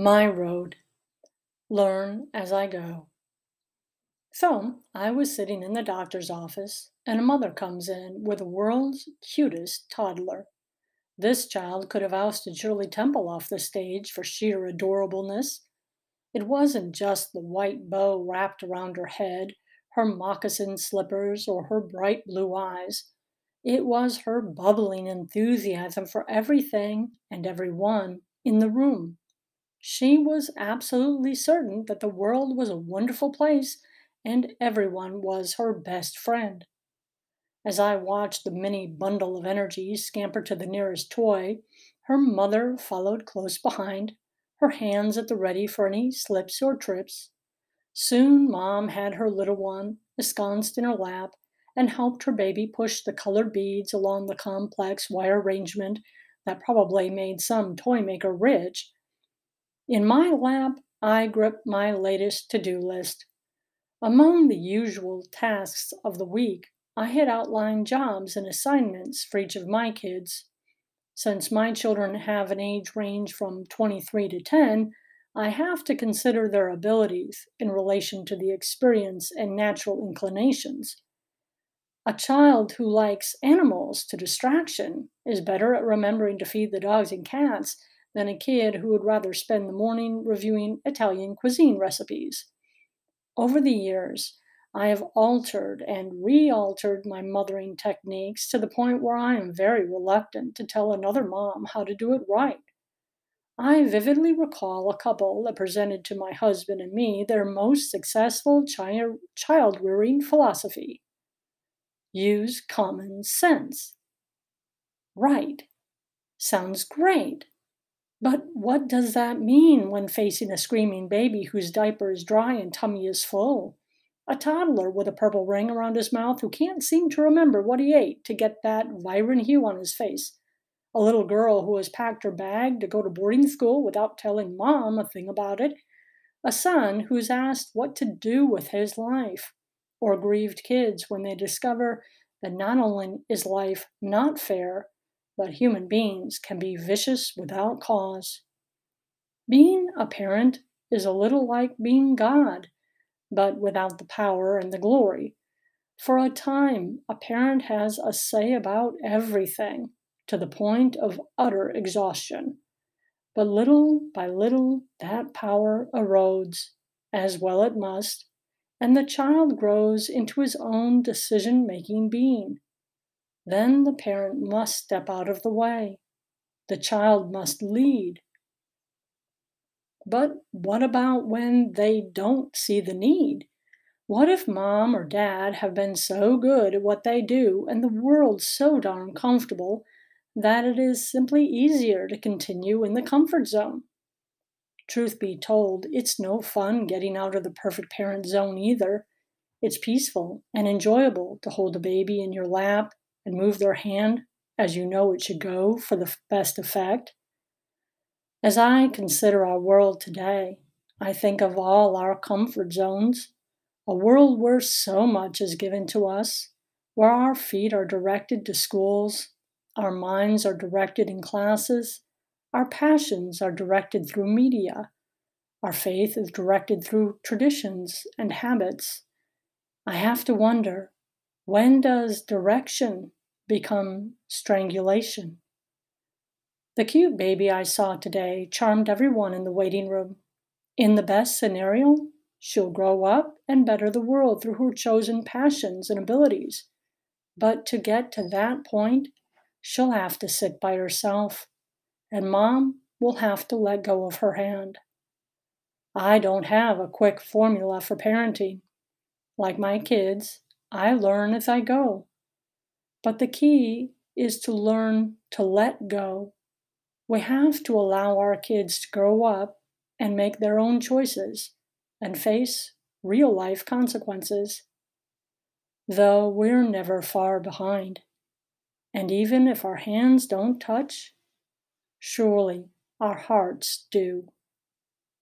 My road. Learn as I go. So, I was sitting in the doctor's office, and a mother comes in with the world's cutest toddler. This child could have ousted Shirley Temple off the stage for sheer adorableness. It wasn't just the white bow wrapped around her head, her moccasin slippers, or her bright blue eyes. It was her bubbling enthusiasm for everything and everyone in the room. She was absolutely certain that the world was a wonderful place and everyone was her best friend. As I watched the mini bundle of energy scamper to the nearest toy, her mother followed close behind, her hands at the ready for any slips or trips. Soon, Mom had her little one ensconced in her lap and helped her baby push the colored beads along the complex wire arrangement that probably made some toy maker rich in my lap, I grip my latest to do list. Among the usual tasks of the week, I had outlined jobs and assignments for each of my kids. Since my children have an age range from 23 to 10, I have to consider their abilities in relation to the experience and natural inclinations. A child who likes animals to distraction is better at remembering to feed the dogs and cats than a kid who would rather spend the morning reviewing Italian cuisine recipes. Over the years, I have altered and re altered my mothering techniques to the point where I am very reluctant to tell another mom how to do it right. I vividly recall a couple that presented to my husband and me their most successful child rearing philosophy use common sense. Right. Sounds great. But what does that mean when facing a screaming baby whose diaper is dry and tummy is full? A toddler with a purple ring around his mouth who can't seem to remember what he ate to get that vibrant hue on his face. A little girl who has packed her bag to go to boarding school without telling mom a thing about it. A son who's asked what to do with his life. Or grieved kids when they discover that not only is life not fair, but human beings can be vicious without cause. Being a parent is a little like being God, but without the power and the glory. For a time, a parent has a say about everything to the point of utter exhaustion. But little by little, that power erodes, as well it must, and the child grows into his own decision making being. Then the parent must step out of the way. The child must lead. But what about when they don't see the need? What if mom or dad have been so good at what they do and the world so darn comfortable that it is simply easier to continue in the comfort zone? Truth be told, it's no fun getting out of the perfect parent zone either. It's peaceful and enjoyable to hold a baby in your lap and move their hand as you know it should go for the best effect. As I consider our world today, I think of all our comfort zones, a world where so much is given to us, where our feet are directed to schools, our minds are directed in classes, our passions are directed through media, our faith is directed through traditions and habits. I have to wonder when does direction become strangulation. The cute baby I saw today charmed everyone in the waiting room. In the best scenario, she'll grow up and better the world through her chosen passions and abilities. But to get to that point, she'll have to sit by herself, and mom will have to let go of her hand. I don't have a quick formula for parenting. Like my kids, I learn as I go. But the key is to learn to let go. We have to allow our kids to grow up and make their own choices and face real life consequences. Though we're never far behind. And even if our hands don't touch, surely our hearts do.